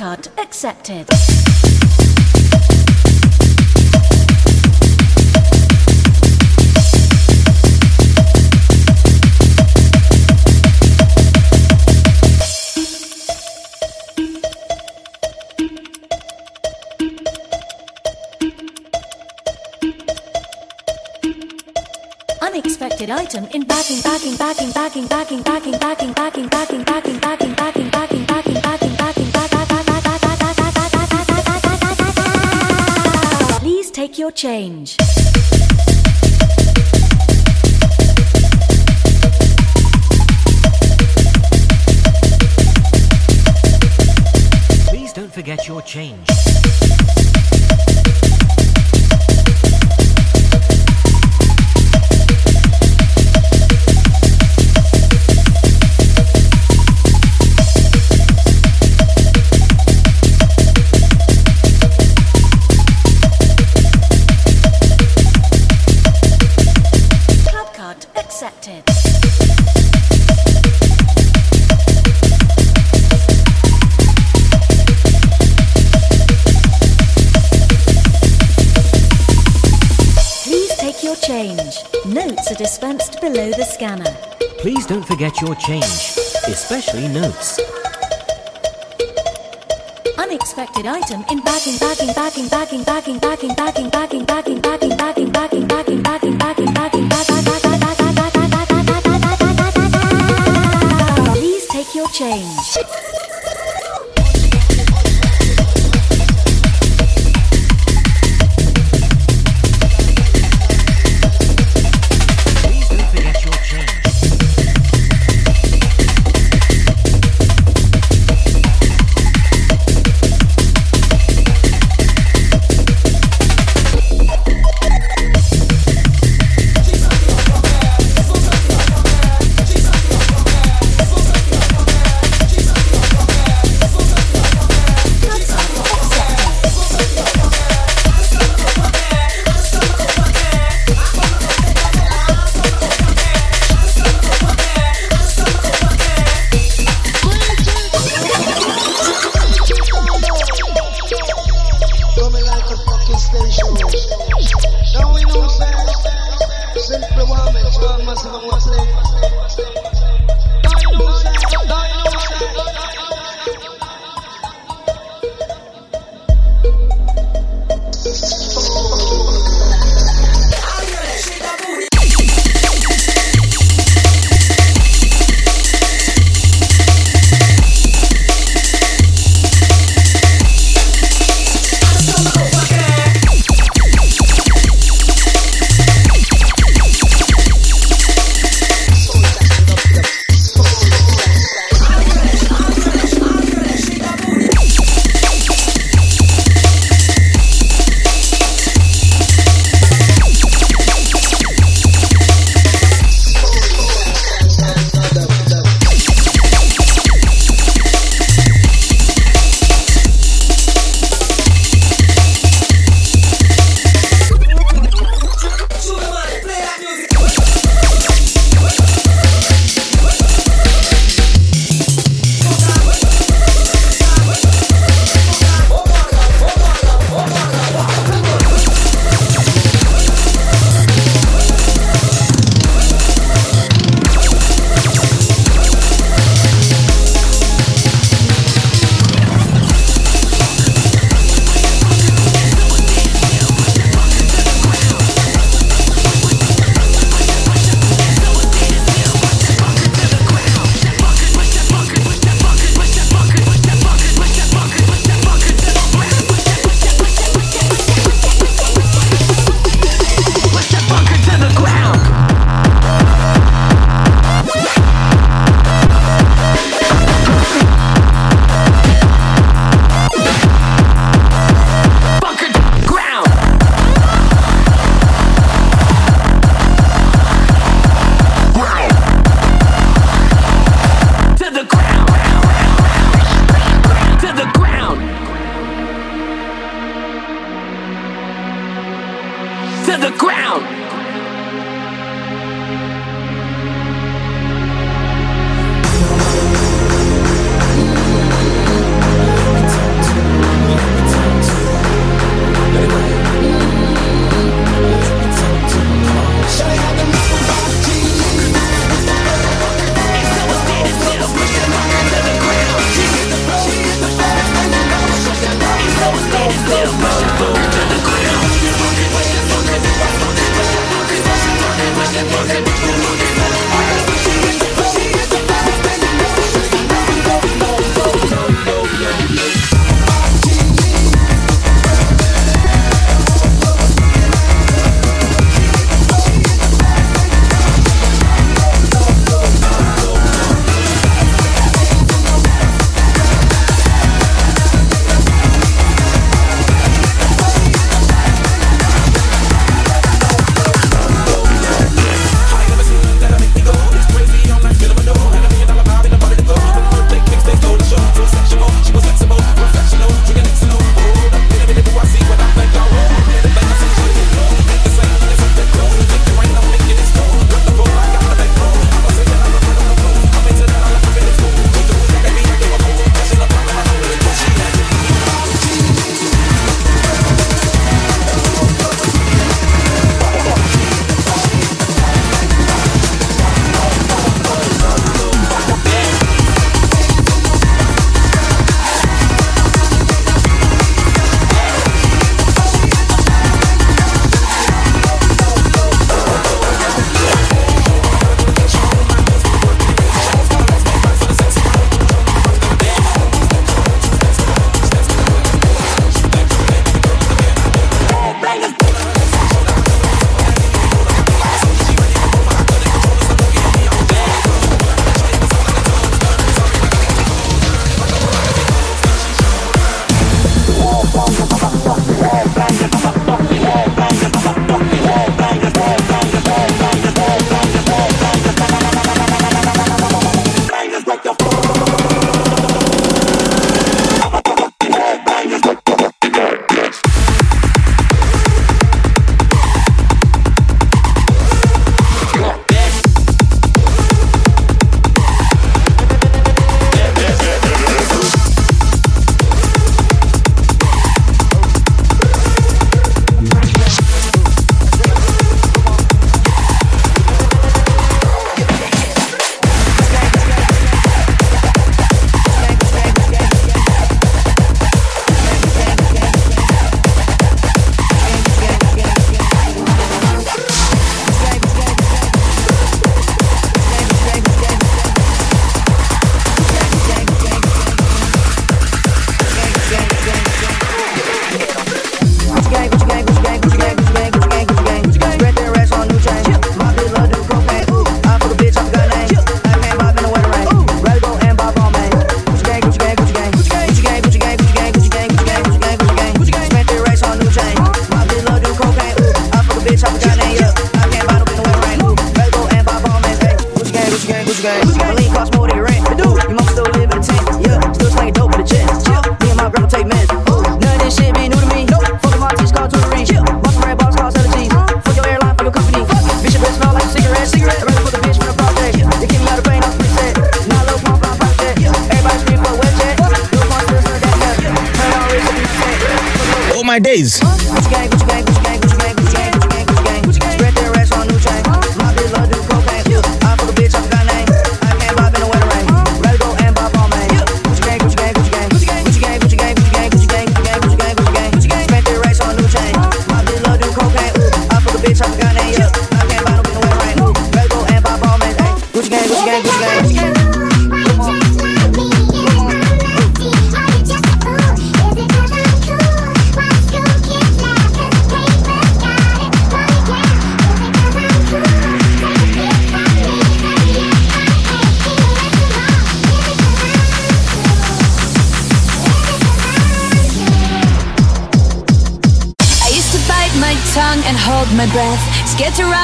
card accepted. Unexpected item in backing, backing, backing, backing, backing, backing, backing, backing, backing, backing, backing, backing, backing, backing, your change. Please don't forget your change. Scanner. Please don't forget your change, especially notes. Unexpected item in backing, backing, backing, backing, backing, backing, backing, backing, backing, backing, backing, backing, backing, backing, backing, backing, Please take your change.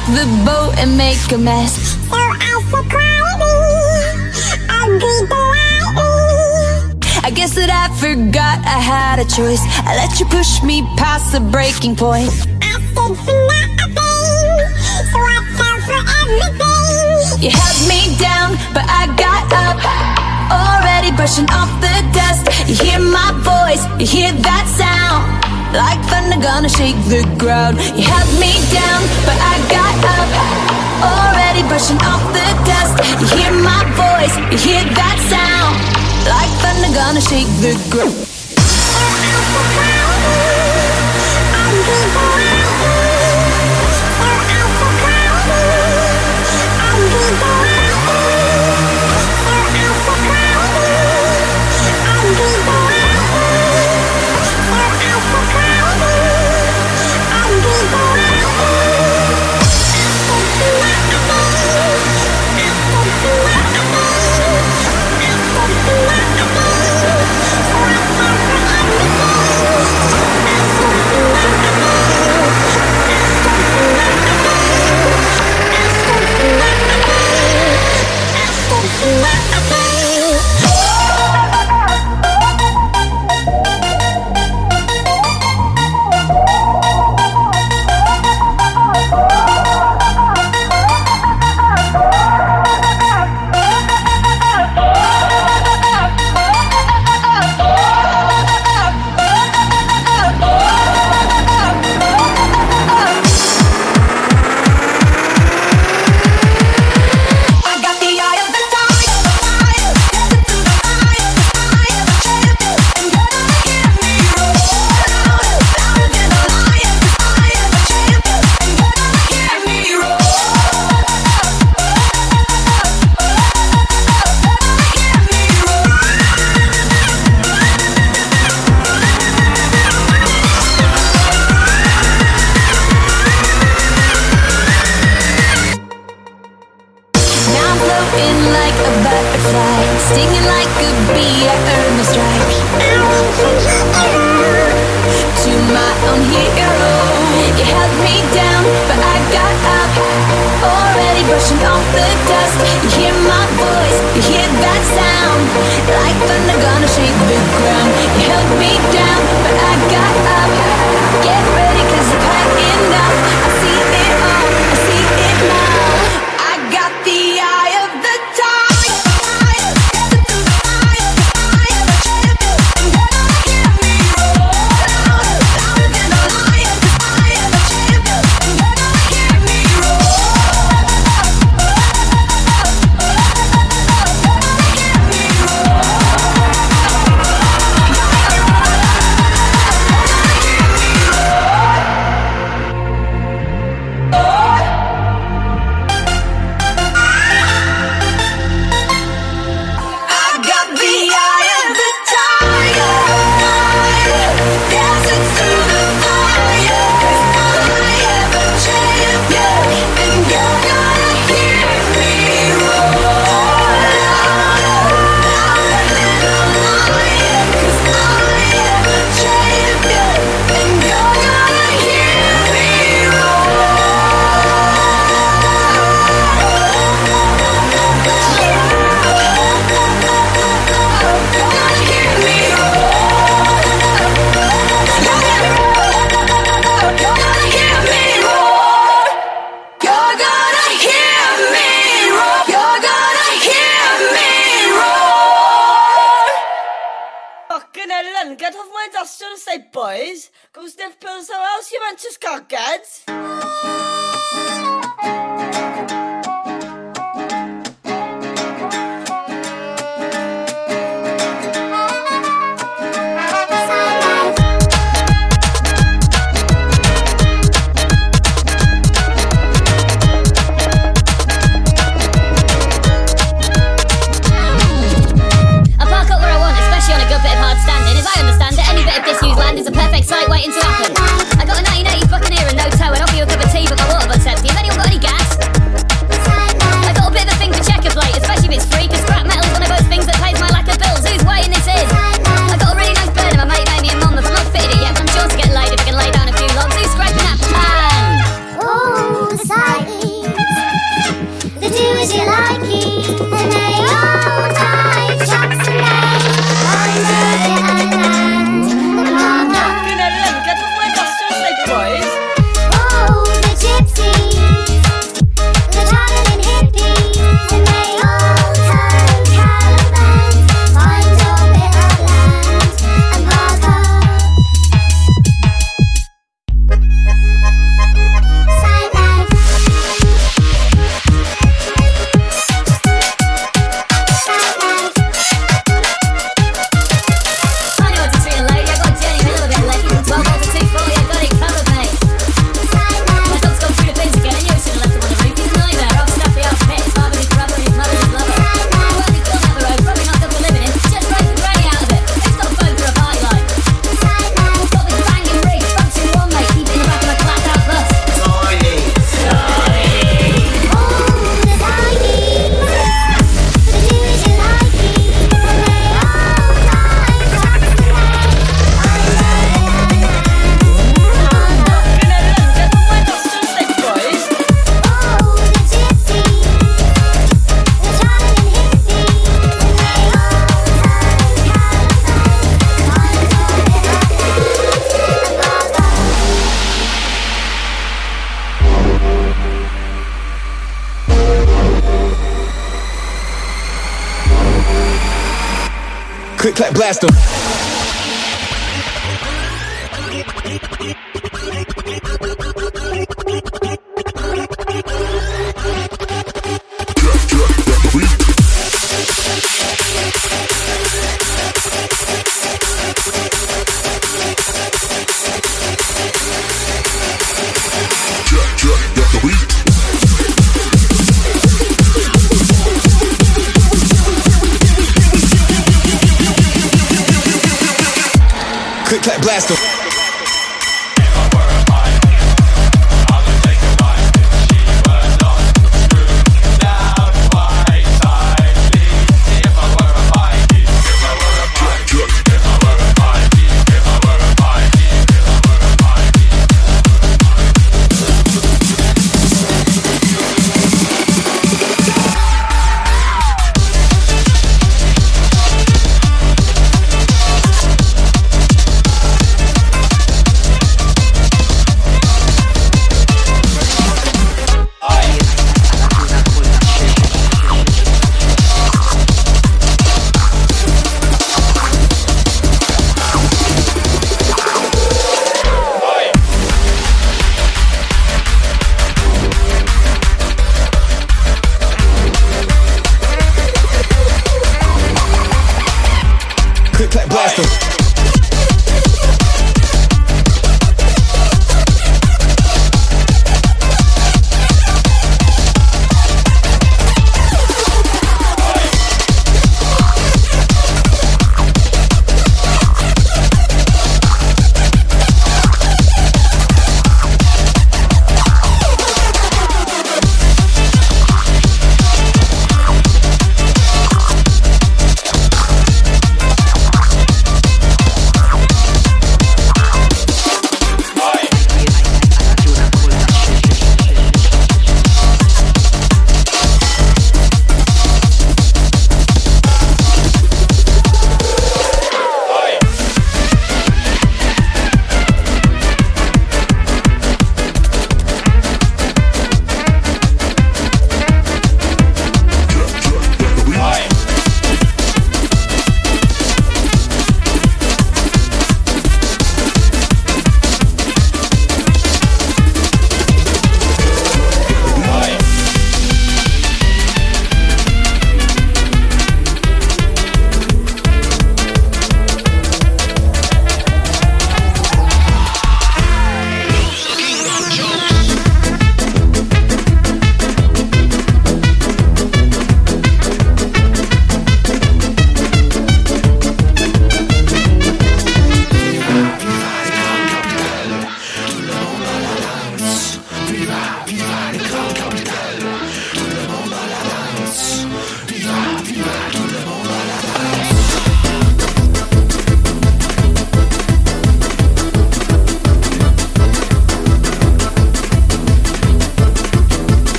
rock the boat and make a mess. So I'm so I guess that I forgot I had a choice. I let you push me past the breaking point. I said nothing, so I fell for everything. You held me down, but I got up. Already brushing off the dust. You hear my voice, you hear that sound. Like thunder gonna shake the ground. You had me down, but I got up. Already brushing off the dust. You hear my voice, you hear that sound. Like thunder gonna shake the ground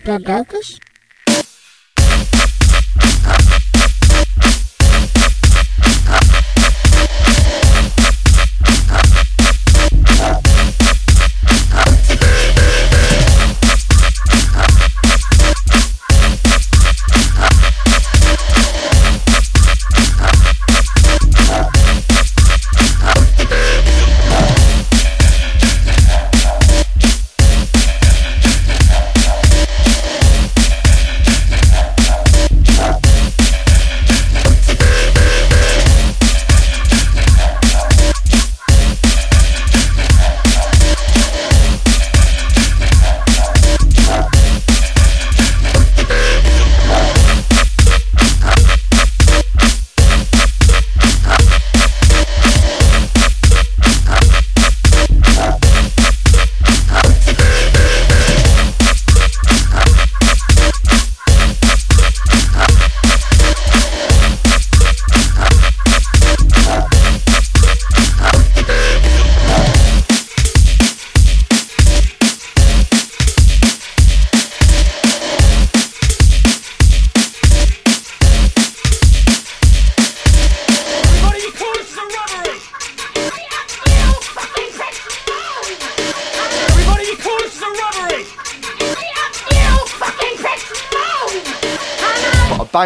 Diplodocus? Everybody,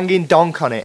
banging donk on it.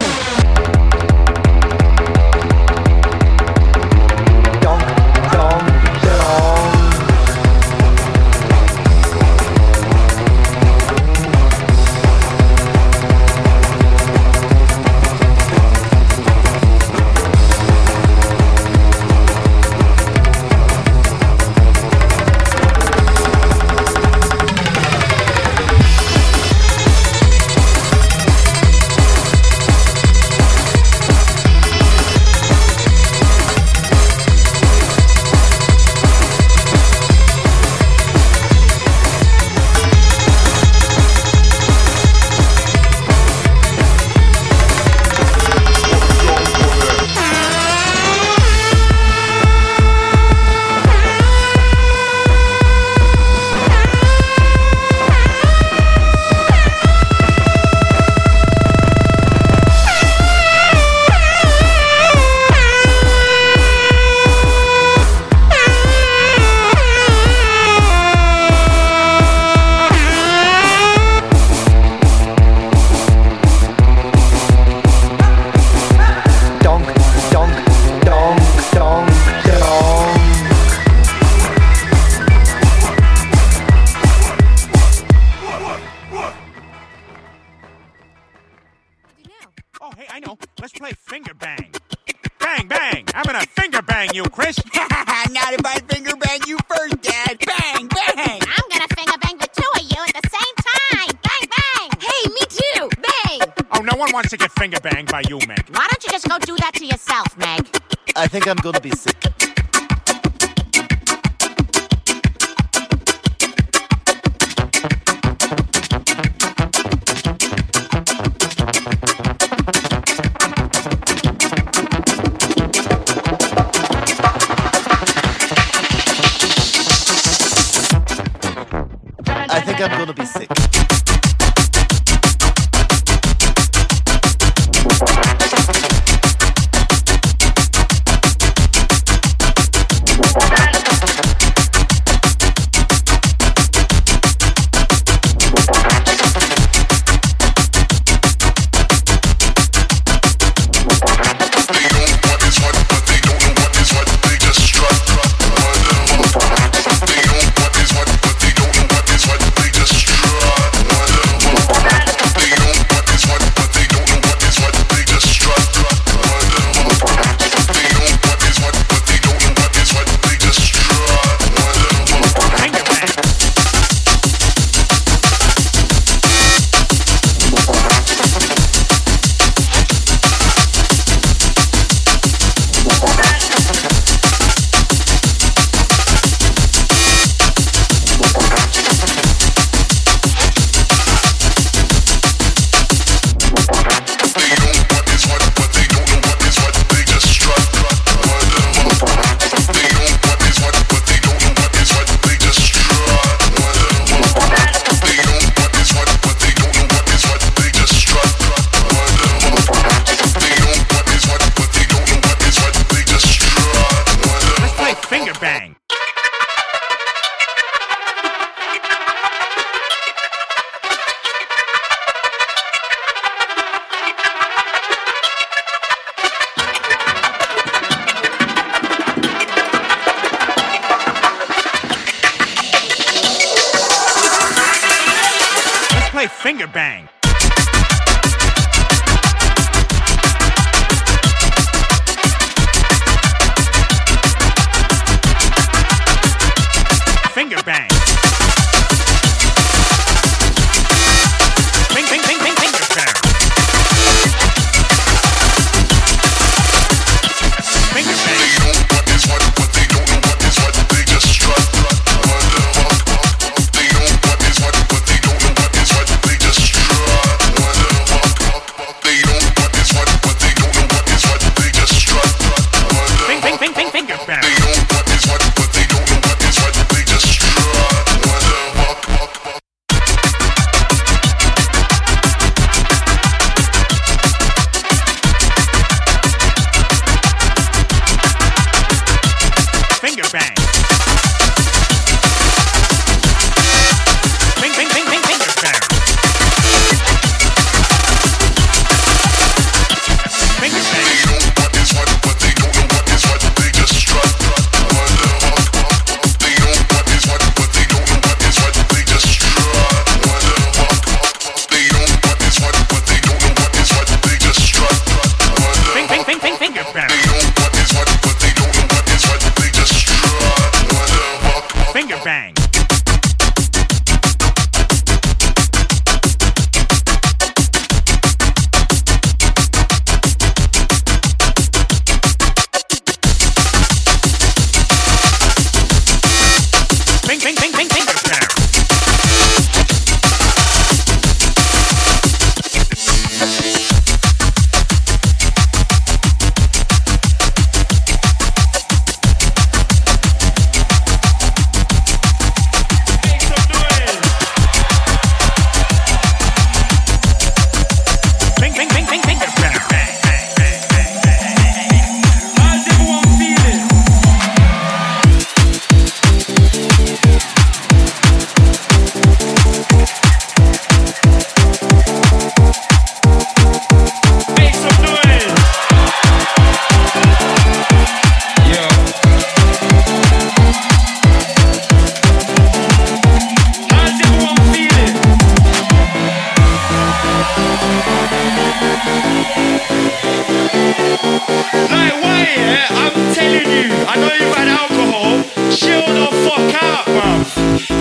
Yeah? I'm telling you, I know you've had alcohol. Chill the fuck out, bruv.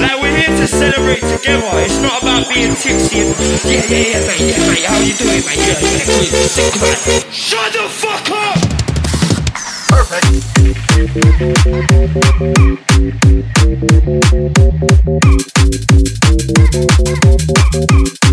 Like, we're here to celebrate together. It's not about being tipsy and, yeah, yeah, yeah, mate, yeah, mate, how you doing, mate? Yeah, yeah, good, sick, man. Shut the fuck up! Run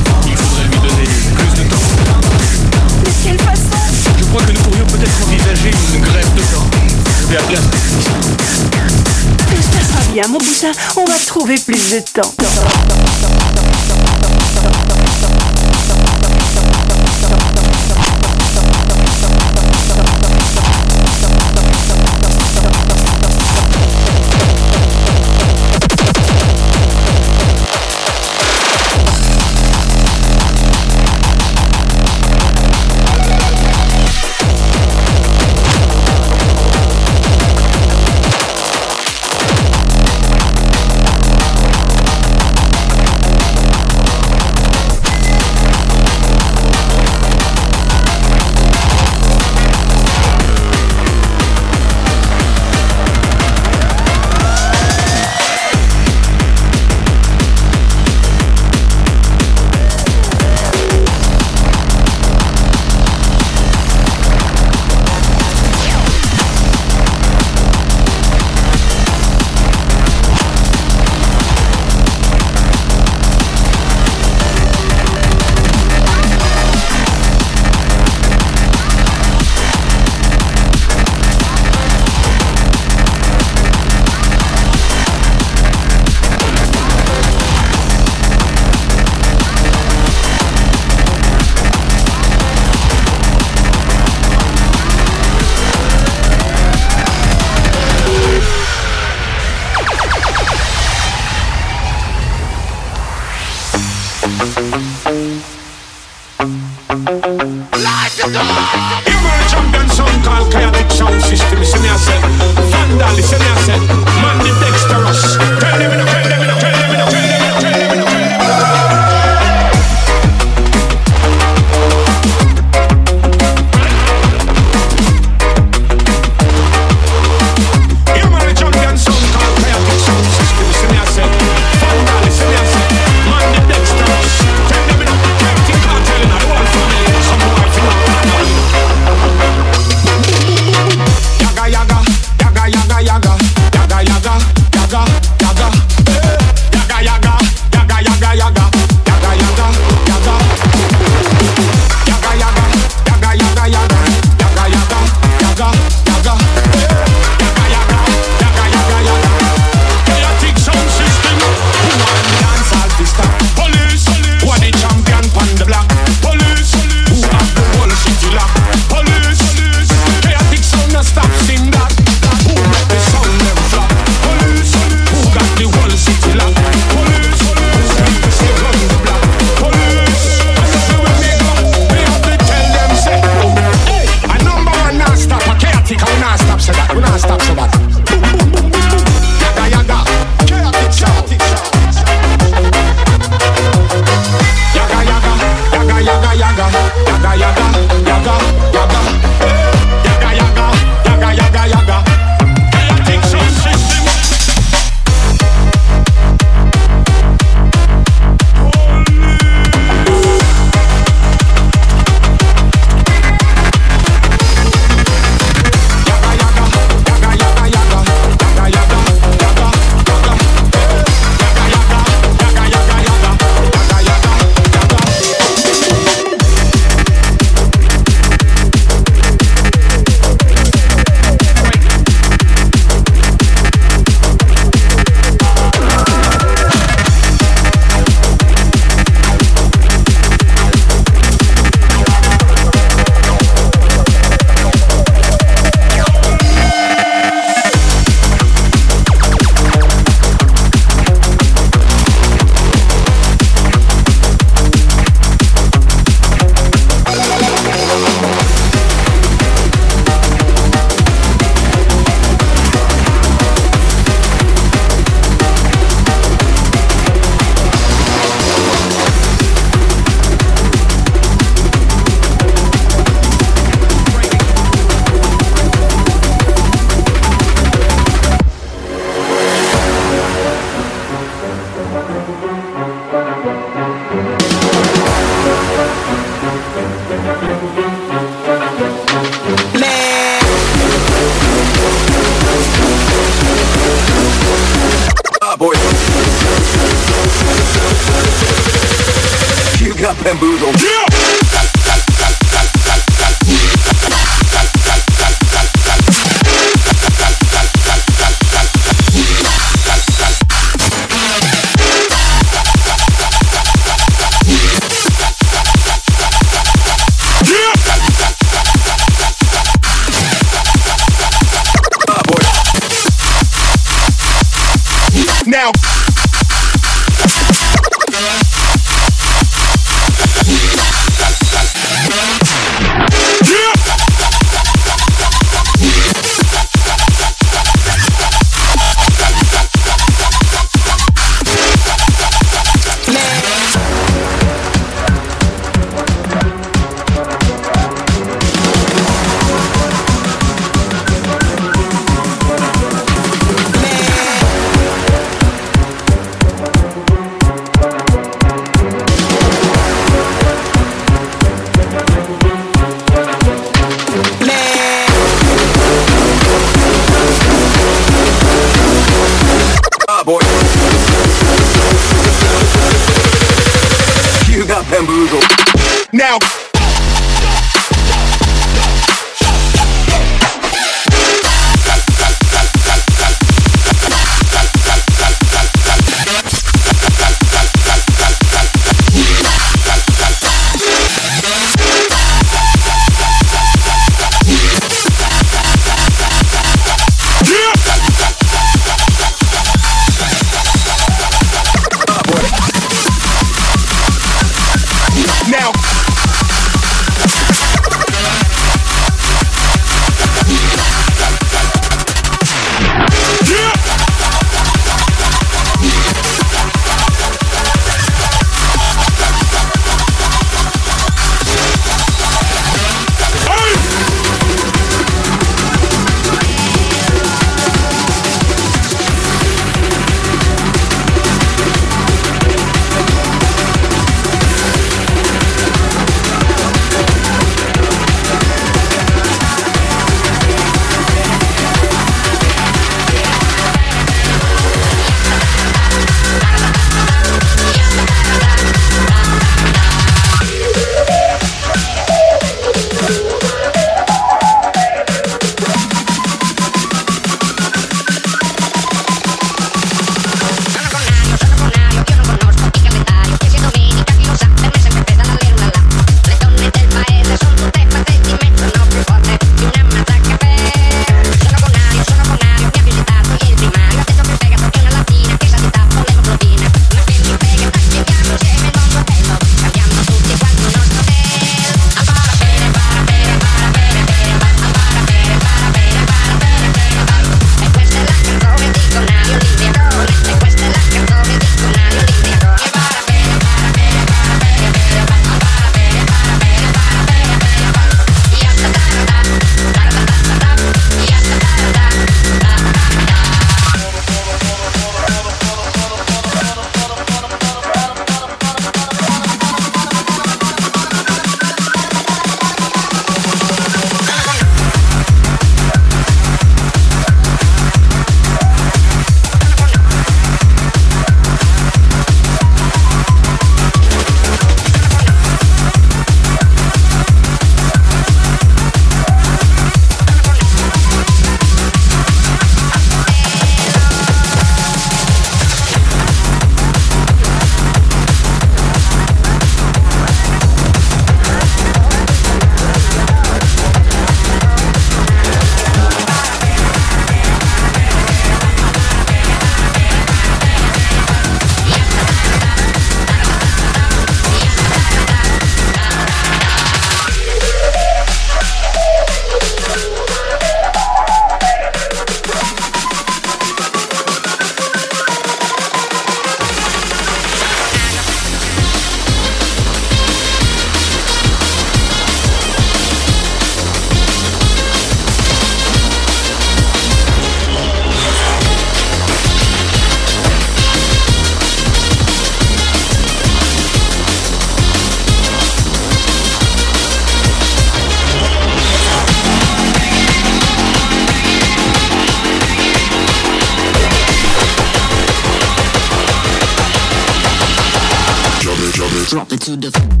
Drop it to the.